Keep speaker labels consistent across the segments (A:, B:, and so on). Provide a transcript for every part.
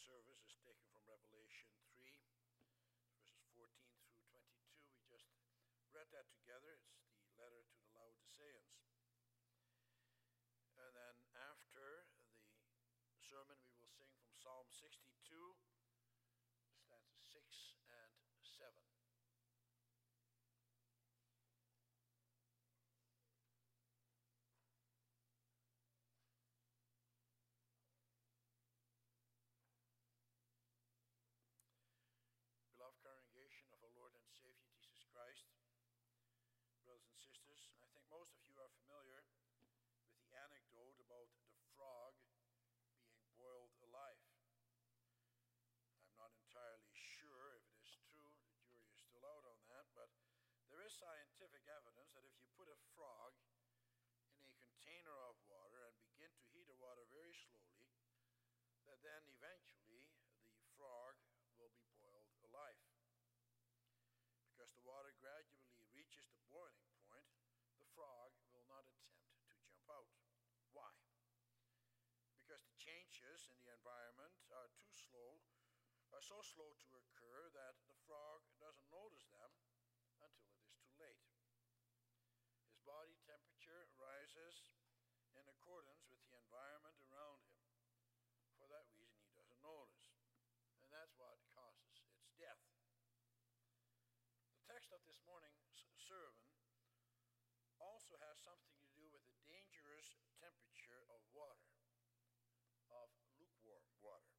A: service is taken from Revelation 3, verses 14 through 22. We just read that together. It's the letter to the Laodiceans. And then after the sermon, we will sing from Psalm 62, stanzas 6 and 7. Beloved congregation of our Lord and Savior Jesus Christ, brothers and sisters, I think most of you are familiar with the anecdote about the frog being boiled alive. I'm not entirely sure if it is true, the jury is still out on that, but there is scientific evidence that if you put a frog in a container of water and begin to heat the water very slowly, that then eventually the frog will be boiled alive. Because the water gradually reaches the boiling point, the frog will not attempt to jump out. Why? Because the changes in the environment are too slow, are so slow to occur that the frog doesn't notice them until it is too late. His body temperature rises in accordance with the environment around him. For that reason, he doesn't notice and that's what causes its death. The text of this morning's sermon also has something to do with the dangerous temperature of water, of lukewarm water.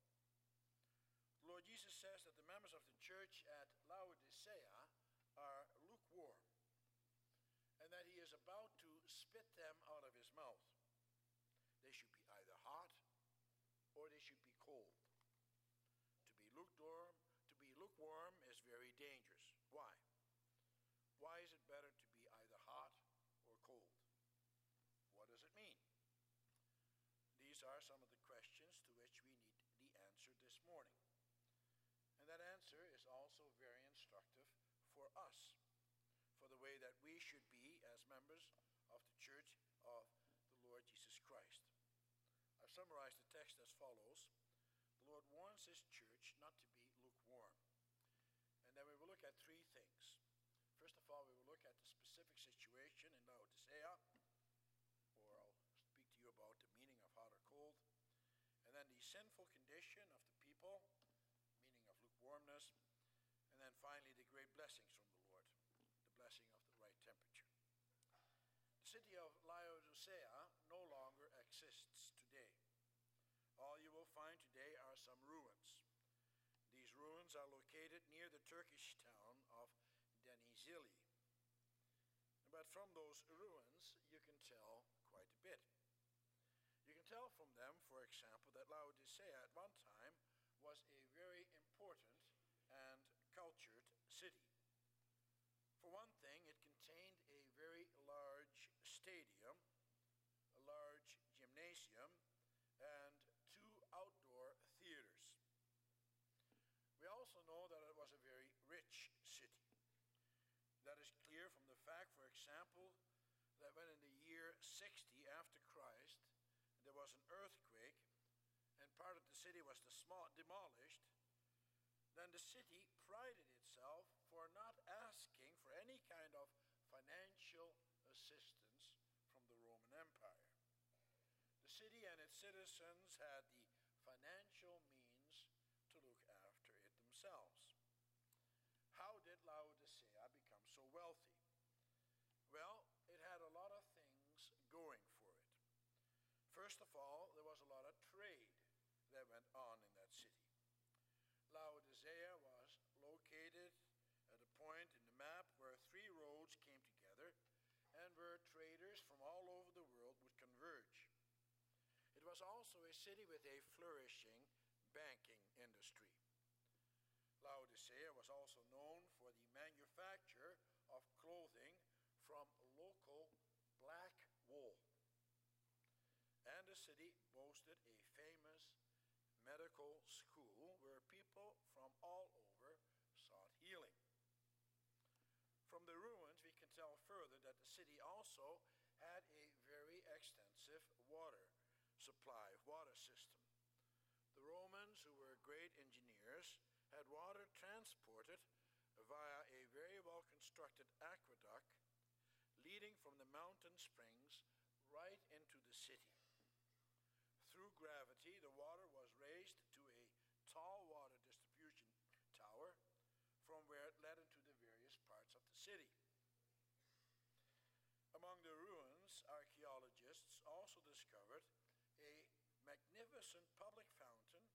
A: Jesus says that the members of the church at Laodicea are lukewarm, and that he is about to spit them out of his mouth. They should be either hot or they should be cold. To be lukewarm, to be lukewarm is very dangerous. Why? Why is it better to be either hot or cold? What does it mean? These are some of the questions to which we need the answer this morning. And that answer is also very instructive for us, for the way that we should be as members of the church of the Lord Jesus Christ. I've summarized the text as follows the Lord warns his church not to be lukewarm. And then we will look at three things. First of all, we will look at the specific situation in Laodicea, or I'll speak to you about the meaning of hot or cold. And then the sinful condition of the people, meaning of lukewarmness. And then finally, the great blessings from the Lord, the blessing of the right temperature. The city of Laodicea no longer exists today. All you will find today are some ruins. These ruins are located near the Turkish town of Denizli. But from those ruins, you can tell quite a bit. You can tell from them, for example, that Laodicea at one time was a very important and cultured city. For one thing, it contained a very large stadium, a large gymnasium, and two outdoor theaters. We also know that it was a very rich city. That is clear from the fact, for example, that when in the year 60 after Christ there was an earthquake and part of the city was demolished, then the city prided itself for not asking for any kind of financial assistance from the Roman Empire. The city and its citizens had the financial means to look after it themselves. How did Laodicea become so wealthy? Well, it had a lot of things going for it. First of all, there was a lot of trade that went on in that city. Laodicea was located at a point in the map where three roads came together and where traders all over the world would converge. It was also a city with a flourishing banking industry. Laodicea was also known for the manufacture of clothing from local black wool. And the city boasted a famous medical school where people from all over sought healing. From the ruins, we can tell further that the city also had a water supply, water system. The Romans who were great engineers, had water transported via a very well constructed aqueduct leading from the mountain springs right into the city. Through gravity, the water was raised to a tall water distribution tower from where it led into the various parts of the city. Among the ruins, archaeologists also discovered a magnificent public fountain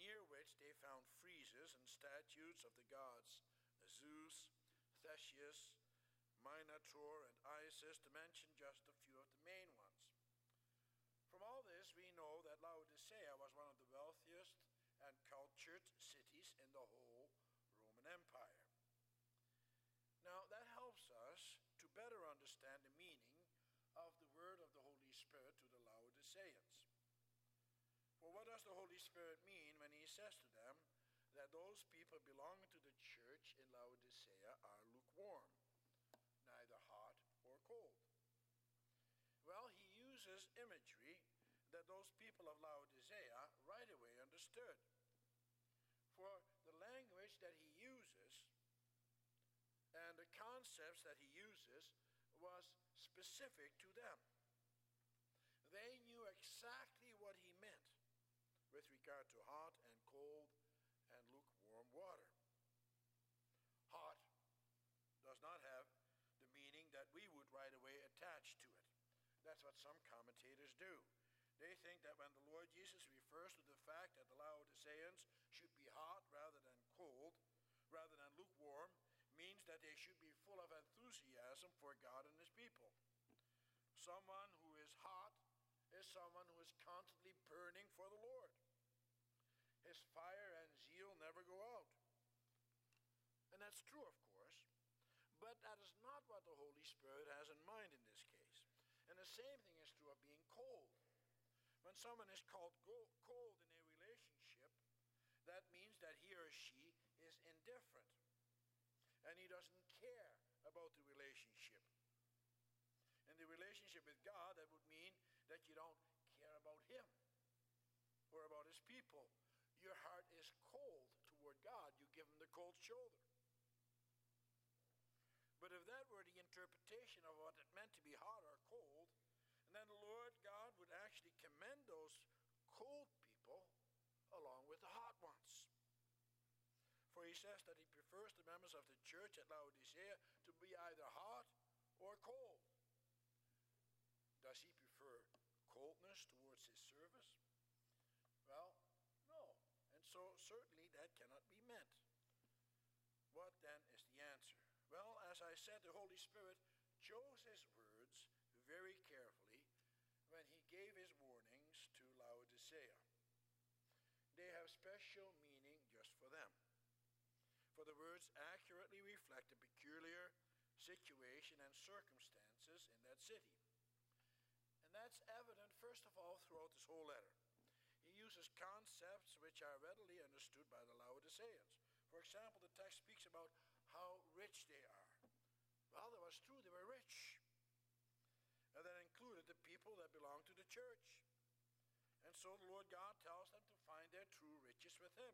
A: near which they found friezes and statues of the gods Zeus, Theseus, Minotaur, and Isis, to mention just a few of the main ones. From all this, we know that Laodicea was one of the wealthiest and cultured cities in the whole Roman Empire. Now, that helps us to better understand the meaning of the word of the Holy Spirit to the Laodiceans. For what does the Holy Spirit mean when he says to them those people belonging to the church in Laodicea are lukewarm, neither hot or cold? Well, he uses imagery that those people of Laodicea right away understood. For the language that he uses and the concepts that he uses was specific to them. They knew exactly what he meant with regard to hot and cold and lukewarm water. Hot does not have the meaning that we would right away attach to it. That's what some commentators do. They think that when the Lord Jesus refers to the fact that the Laodiceans should be hot rather than cold, rather than lukewarm, means that they should be full of enthusiasm for God and his people. Someone who is hot is someone who is constantly burning for the Lord. His fire and zeal never go out. And that's true, of course, but that is not what the Holy Spirit has in mind in this case. And the same thing is true of being cold. When someone is called cold in a relationship, that means that he or she is indifferent. And he doesn't care about the relationship. In the relationship with God, that would mean that you don't care about him or about his people. Your heart is cold toward God. You give him the cold shoulder. But if that were the interpretation of what it meant to be hot or cold, and then the Lord God would actually commend those cold people along with the hot ones. For he says that he prefers the members of the church at Laodicea to be either hot or cold. Does he prefer coldness towards his service? Well, no. And so certainly that cannot be meant. What then is the answer? Well, as I said, the Holy Spirit chose his words very carefully when he gave his warnings to Laodicea. They have special meaning just for them. For the words accurately reflect the peculiar situation and circumstances in that city. And that's evident, first of all, throughout this whole letter. He uses concepts which are readily understood by the Laodiceans. For example, the text speaks about how rich they are. Well, that was true, they were rich and that included the people that belonged to the church. And so the Lord God tells them to find their true riches with Him.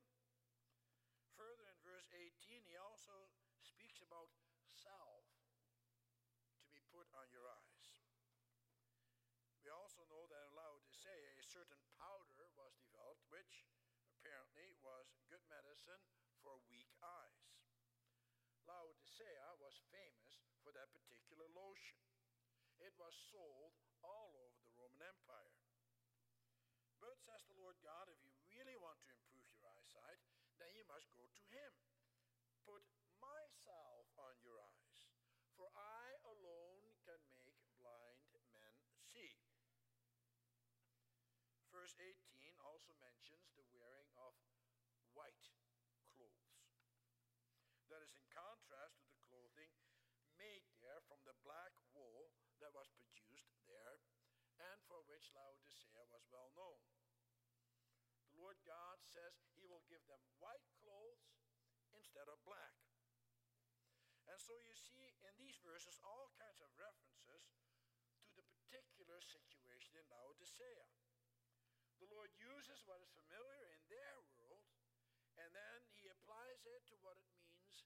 A: Further in verse 18, He also speaks about salve to be put on your eyes. We also know that in Laodicea, a certain powder was developed, which apparently was good medicine for weak eyes. Laodicea was famous for that particular lotion. It was sold all over the Roman Empire. But, says the Lord God, if you really want to improve your eyesight, then you must go to Him. Put my salve on your eyes, for I alone can make blind men see. Verse 18 also mentions the wearing of white clothes. That is in contrast to the clothing made there from the black wool that was produced there and for which Well known. The Lord God says he will give them white clothes instead of black. And so you see in these verses all kinds of references to the particular situation in Laodicea. The Lord uses what is familiar in their world and then he applies it to what it means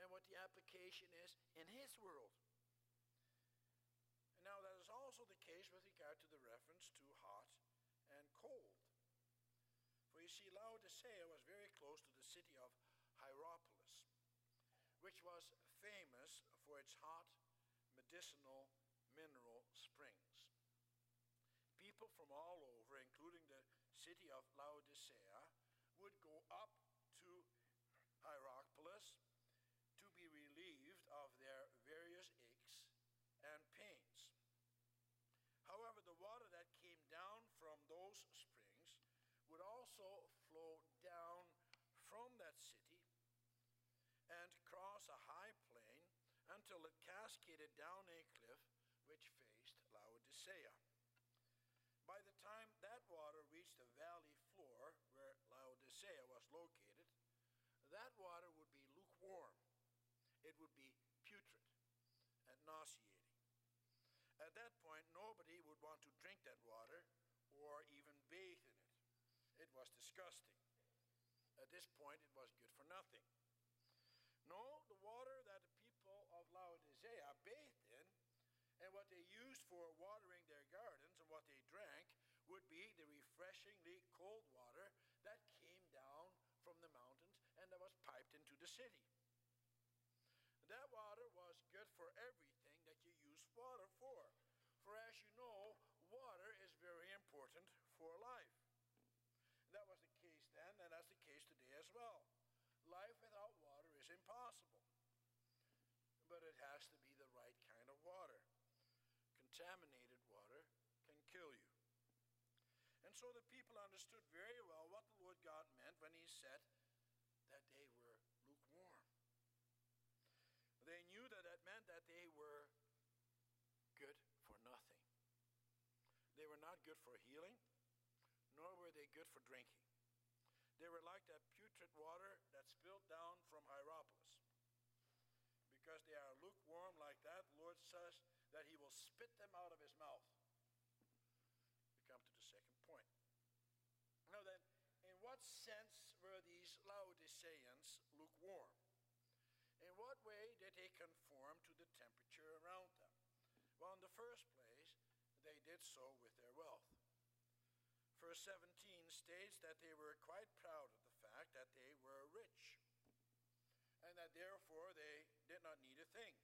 A: and what the application is in his world. Now, that is also the case with regard to the reference to hot and cold. For you see, Laodicea was very close to the city of Hierapolis, which was famous for its hot medicinal mineral springs. People from all over, including the city of Laodicea, would go up to Hierapolis to be relieved of their various aches and pains. However, the water that came down from those springs would also flow down from that city and cross a high plain until it cascaded down a cliff which faced Laodicea. By the time that water reached the valley floor where Laodicea was located, that water would be lukewarm. It would be putrid and nauseating. At that point, nobody would want to drink that water or even bathe in it. It was disgusting. At this point, it was good for nothing. No, the water that the people of Laodicea bathed in and what they used for watering their gardens and what they drank would be the refreshingly cold water that came down from the mountains and that was piped into the city. That water was good for everything that you use water for. For as you know, water is very important for life. That was the case then, and that's the case today as well. Life without water is impossible. But it has to be the right kind of water. Contaminated water can kill you. And so the people understood very well what the Lord God meant when he said that they were lukewarm. They knew that that meant that they were good for nothing. They were not good for healing, nor were they good for drinking. They were like that putrid water that spilled down from Hierapolis. Because they are lukewarm like that, the Lord says that he will spit them out of his mouth. We come to the second point. Now then, in what sense were these Laodiceans lukewarm? In what way did they conform to the temperature around them? Well, in the first place, they did so with their wealth. Verse 17 states that they were quite proud of the fact that they were rich and that therefore they did not need a thing.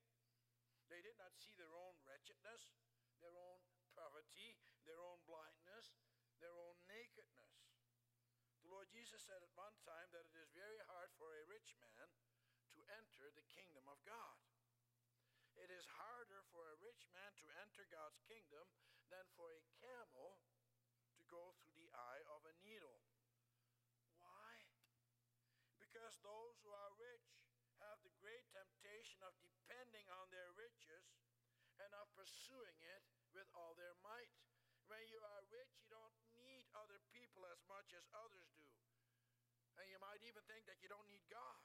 A: They did not see their own wretchedness, their own poverty, their own blindness, their own Jesus said at one time that it is very hard for a rich man to enter the kingdom of God. It is harder for a rich man to enter God's kingdom than for a camel to go through the eye of a needle. Why? Because those who are rich have the great temptation of depending on their riches and of pursuing it with all their might. When you are rich, you don't need other people as much as others. And you might even think that you don't need God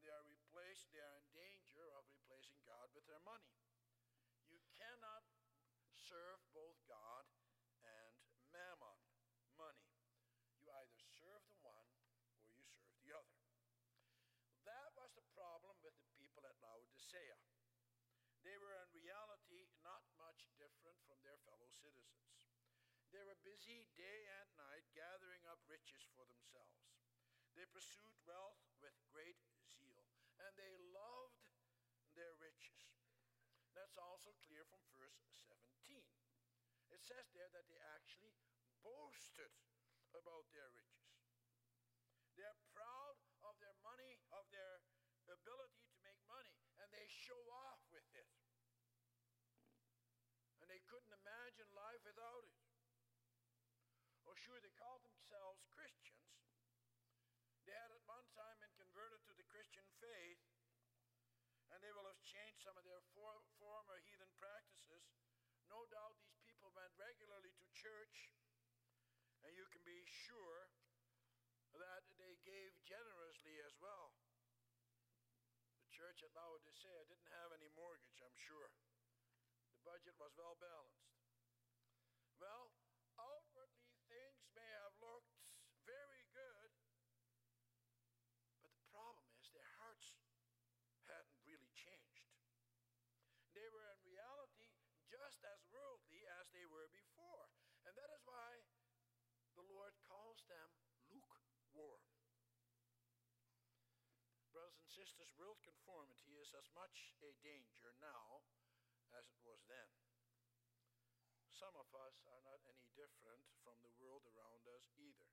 A: and they are replaced, they are in danger of replacing God with their money. You cannot serve both God and mammon, money. You either serve the one or you serve the other. That was the problem with the people at Laodicea. They were in reality not much different from their fellow citizens. They were busy day and night gathering up riches for themselves. They pursued wealth with great zeal, and they loved their riches. That's also clear from verse 17. It says there that they actually boasted about their riches. They're proud of their money, of their ability to make money, and they show off with it. And they couldn't imagine life without it. Oh, sure, they called themselves Christians, they had at one time been converted to the Christian faith, and they will have changed some of their for, former heathen practices. No doubt these people went regularly to church, and you can be sure that they gave generously as well. The church at Laodicea didn't have any mortgage, I'm sure. The budget was well balanced. Well, outwardly things may have looked very good calls them lukewarm. Brothers and sisters, world conformity is as much a danger now as it was then. Some of us are not any different from the world around us either.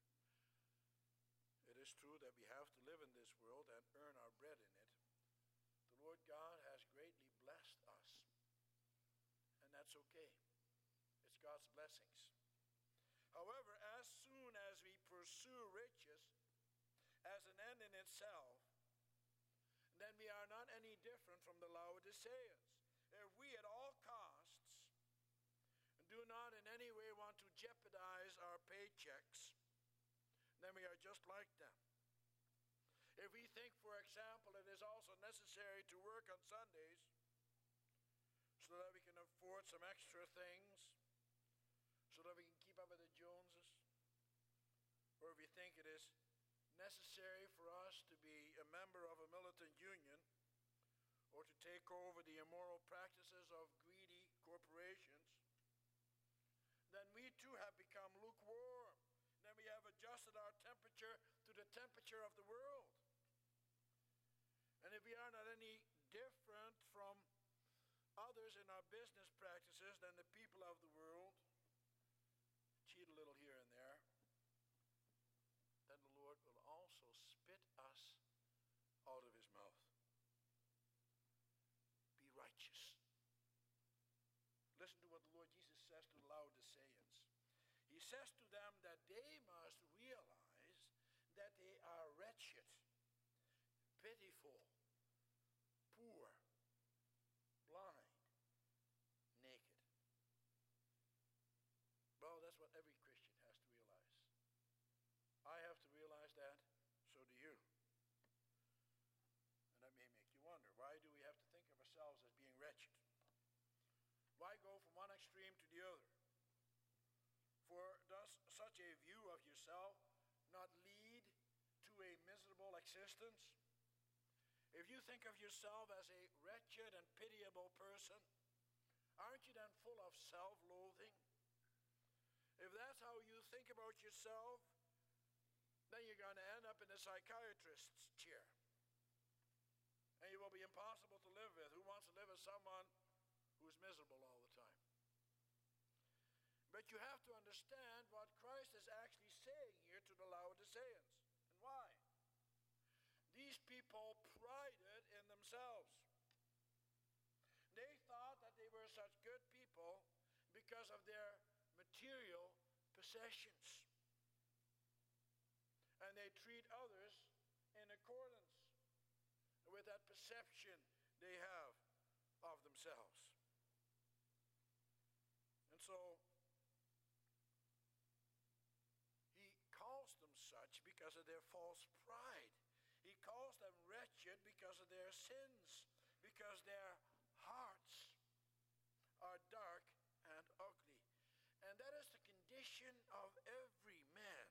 A: It is true that we have to live in this world and earn our bread in it. The Lord God has greatly blessed us, and that's okay. It's God's blessings. However, as soon as we pursue riches as an end in itself, then we are not any different from the Laodiceans. If we at all costs do not in any way want to jeopardize our paychecks, then we are just like them. If we think, for example, it is also necessary to work on Sundays so that we can afford some extra things, so that we can keep up with the Joneses, or if we think it is necessary for us to be a member of a militant union take over the immoral practices of greedy corporations, then we too have become lukewarm. Then we have adjusted our temperature to the temperature of the world. And if we are not any different from others in our business practices than the people of the world, cheat a little here and there, then the Lord will also spit us out of his mouth. Be righteous. Listen to what the Lord Jesus says to the Laodiceans. He says to them that they must realize that they are wretched, pitiful, poor, blind, naked. Well, that's what every Christian has to realize. I have to realize that, so do you. And that may make you wonder why do we have to think of ourselves as being wretched? Why go from one extreme to the other? For does such a view of yourself not lead to a miserable existence? If you think of yourself as a wretched and pitiable person, aren't you then full of self loathing? If that's how you think about yourself, then you're going to end up in a psychiatrist's chair. And you will be impossible to live with. Who wants to live with someone who's miserable all the time? But you have to understand what Christ is actually saying here to the Laodiceans. And why? These people prided in themselves. They thought that they were such good people because of their material possessions. And they treat others in accordance with that perception they have of themselves. And so he calls them such because of their false pride. He calls them wretched because of their sins, because their hearts are dark and ugly. And that is the condition of every man,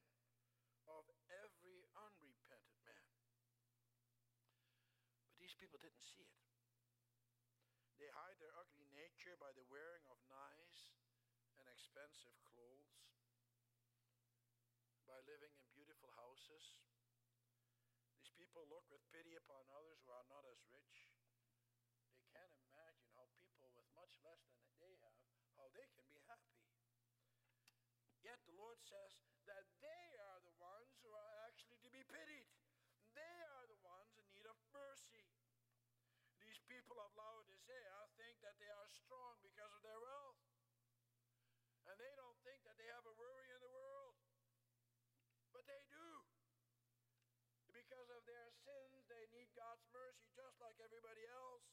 A: of every unrepentant man. But these people didn't see it. They hide their ugly nature by the wearing of nice and expensive clothes, by living in beautiful houses, people look with pity upon others who are not as rich, they can't imagine how people with much less than they have, how they can be happy. Yet the Lord says that they are the ones who are actually to be pitied. They are the ones in need of mercy. These people of Laodicea think that they are strong because of their wealth. And they don't think that they have a worry in the world. But they do because of their sins, they need God's mercy just like everybody else.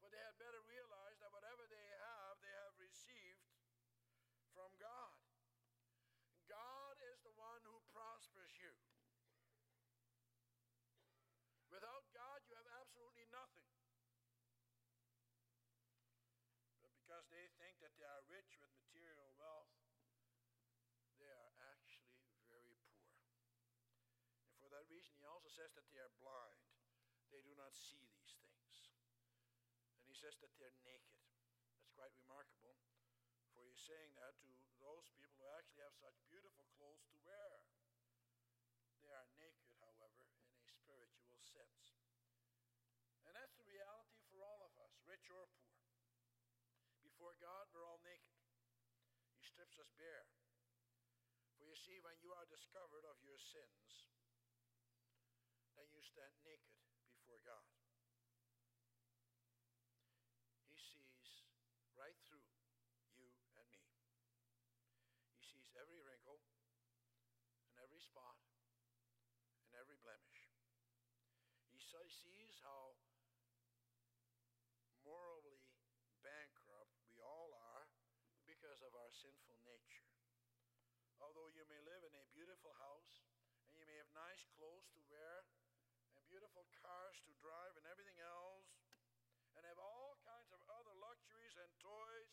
A: For they had better realize that whatever they have, they have received from God. God is the one who prospers you. Without God, you have absolutely nothing. But because they think that they are rich with material wealth, they are actually very poor. And for that reason, he also says that they are blind. They do not see. And he says that they're naked. That's quite remarkable. For he's saying that to those people who actually have such beautiful clothes to wear. They are naked, however, in a spiritual sense. And that's the reality for all of us, rich or poor. Before God, we're all naked. He strips us bare. For you see, when you are discovered of your sins, then you stand naked before God. He sees right through you and me. He sees every wrinkle and every spot and every blemish. He sees how morally bankrupt we all are because of our sinful nature. Although you may live in a beautiful house and you may have nice clothes to wear and beautiful cars to drive and everything else, and have all kinds of other luxuries and toys,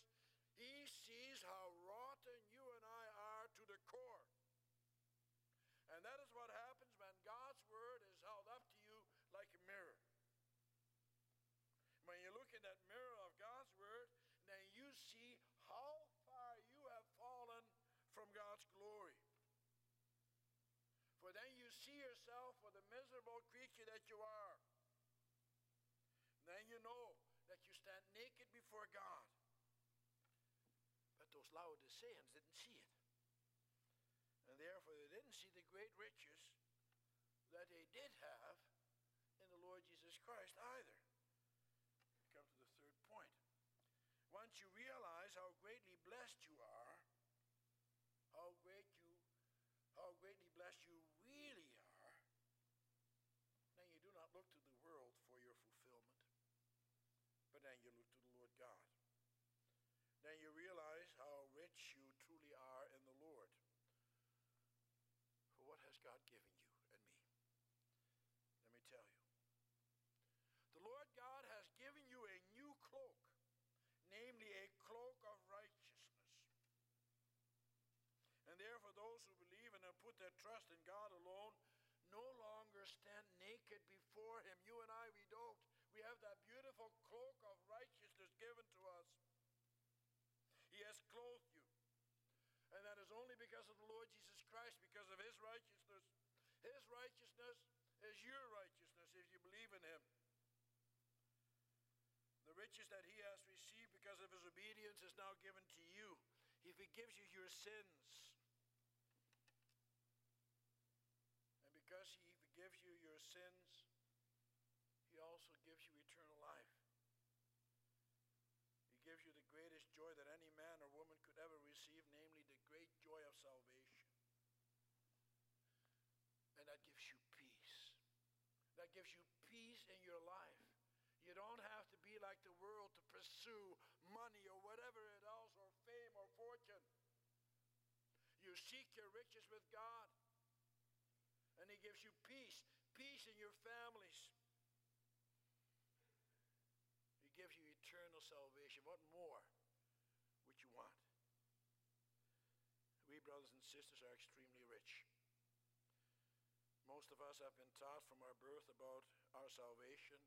A: he sees how rotten you and I are to the core. And that is what happens when God's word is held up to you like a mirror. When you look in that mirror of God's word, then you see how far you have fallen from God's glory. For then you see yourself for the miserable creature that you are. then you know that you stand naked before God. But those Laodiceans didn't see it. And therefore they didn't see the great riches that they did have in the Lord Jesus Christ either. We come to the third point. Once you realize how greatly blessed you are, how great you how greatly blessed you really are, then you do not look to the world for your fulfillment, but then you look to the Lord God. Then you realize how rich you truly are in the Lord. For what has God given you and me? Let me tell you. The Lord God has given you a new cloak, namely a cloak of righteousness. And therefore, those who believe and have put their trust in God alone no longer stand naked before Him. You and I, we don't. We have that beautiful cloak of righteousness given to us. He has clothed you. And that is only because of the Lord Jesus Christ, because of His righteousness. His righteousness is your righteousness if you believe in Him. The riches that He has received because of His obedience is now given to you. He forgives you your sins. And because he forgives you your sins, he also gives you eternal life. He gives you the greatest joy that any man or woman could ever receive, namely the great joy of salvation. And that gives you peace. That gives you in your life. You don't have to be like the world to pursue money or whatever it else, or fame or fortune. You seek your riches with God and He gives you peace, peace in your families. He gives you eternal salvation. What more would you want? We, brothers and sisters, are extremely rich. Most of us have been taught from our birth about our salvation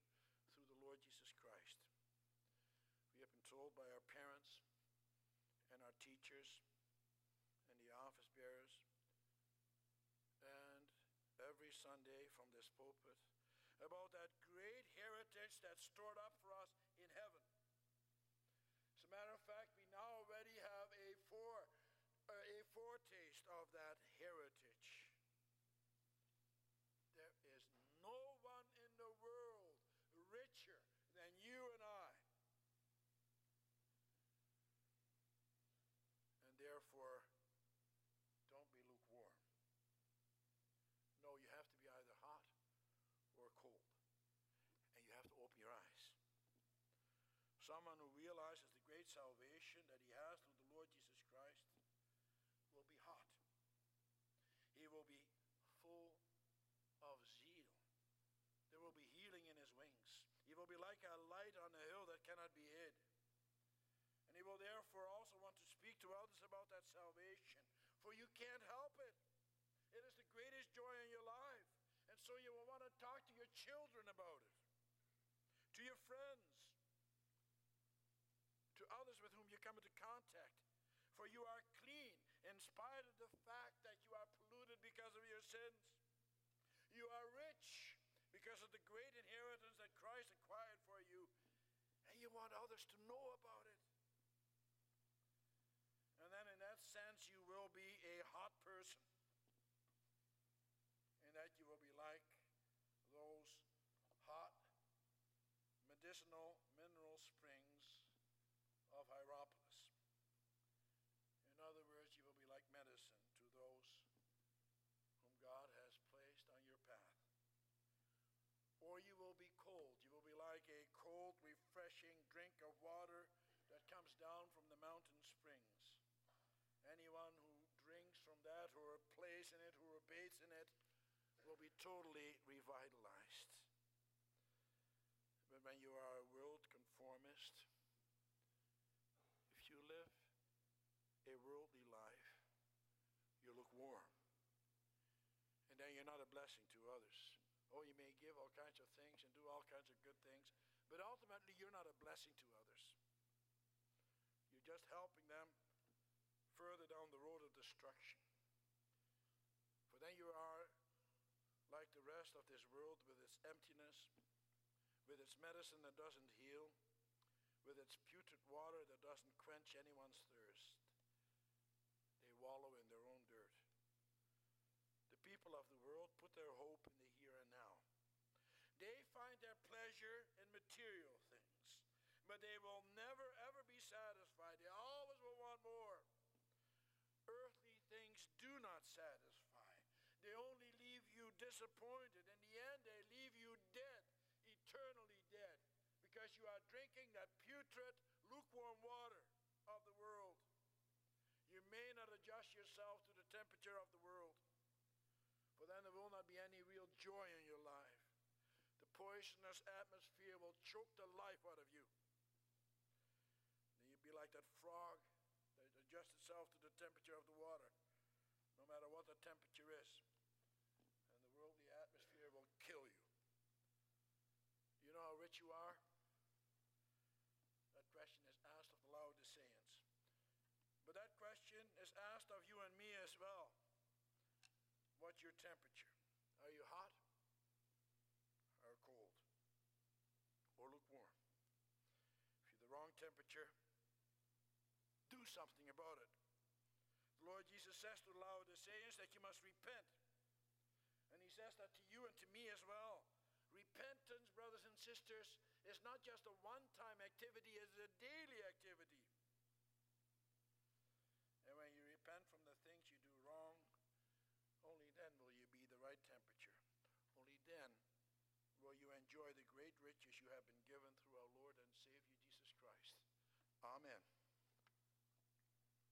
A: through the Lord Jesus Christ. We have been told by our parents and our teachers and the office bearers and every Sunday from this pulpit about that great heritage that's stored up for us in heaven. As a matter of fact, we now already have a fore, uh, a foretaste of that heritage. There is no one in the world richer than you and I. And therefore, Someone who realizes the great salvation that he has through the Lord Jesus Christ will be hot. He will be full of zeal. There will be healing in his wings. He will be like a light on a hill that cannot be hid. Therefore also want to speak to others about that salvation, for you can't help it. It is the greatest joy in your life. And so you will want to talk to your children about it, to your friends, to others with whom you come into contact For you are clean in spite of the fact that you are polluted because of your sins. You are rich because of the great inheritance that Christ acquired for you, and you want others to know about it. And then, in that sense, you will be a hot person, in that you will be like those hot medicinal mineral springs of Hierapolis. In other words, you will be like medicine to those whom God has placed on your path. Or you will be cold. You will be like a cold, refreshing drink of water that comes down from the mountain springs. Anyone who drinks from that, or plays in it, or bathes in it, will be totally revitalized. When you are a world conformist, if you live a worldly life, you lukewarm. And then you're not a blessing to others. Oh, you may give all kinds of things and do all kinds of good things, but ultimately you're not a blessing to others. You're just helping them further down the road of destruction. For then you are like the rest of this world with its emptiness, with its medicine that doesn't heal, with its putrid water that doesn't quench anyone's thirst. They wallow in their own dirt. The people of the world put their hope in the here and now. They find their pleasure in material things, but they will never ever be satisfied. They always will want more. Earthly things do not satisfy. They only leave you disappointed. In the end, they leave you dead, eternally dead, because you are drinking that putrid, lukewarm water of the world. You may not adjust yourself to the temperature of the world, for then there will not be any real joy in your life. The poisonous atmosphere will choke the life out of you. Then you'll be like that frog that adjusts itself to the temperature of the water, no matter what the temperature is. And the worldly atmosphere will kill you. You know how rich you are? That question is asked of the Laodiceans. But that question is asked of you and me as well. What's your temperature? Are you hot or cold or lukewarm? If you're the wrong temperature, do something about it. The Lord Jesus says to the Laodiceans that you must repent. And he says that to you and to me as well. Repentance, brothers and sisters, is not just a one time activity, it's a daily activity.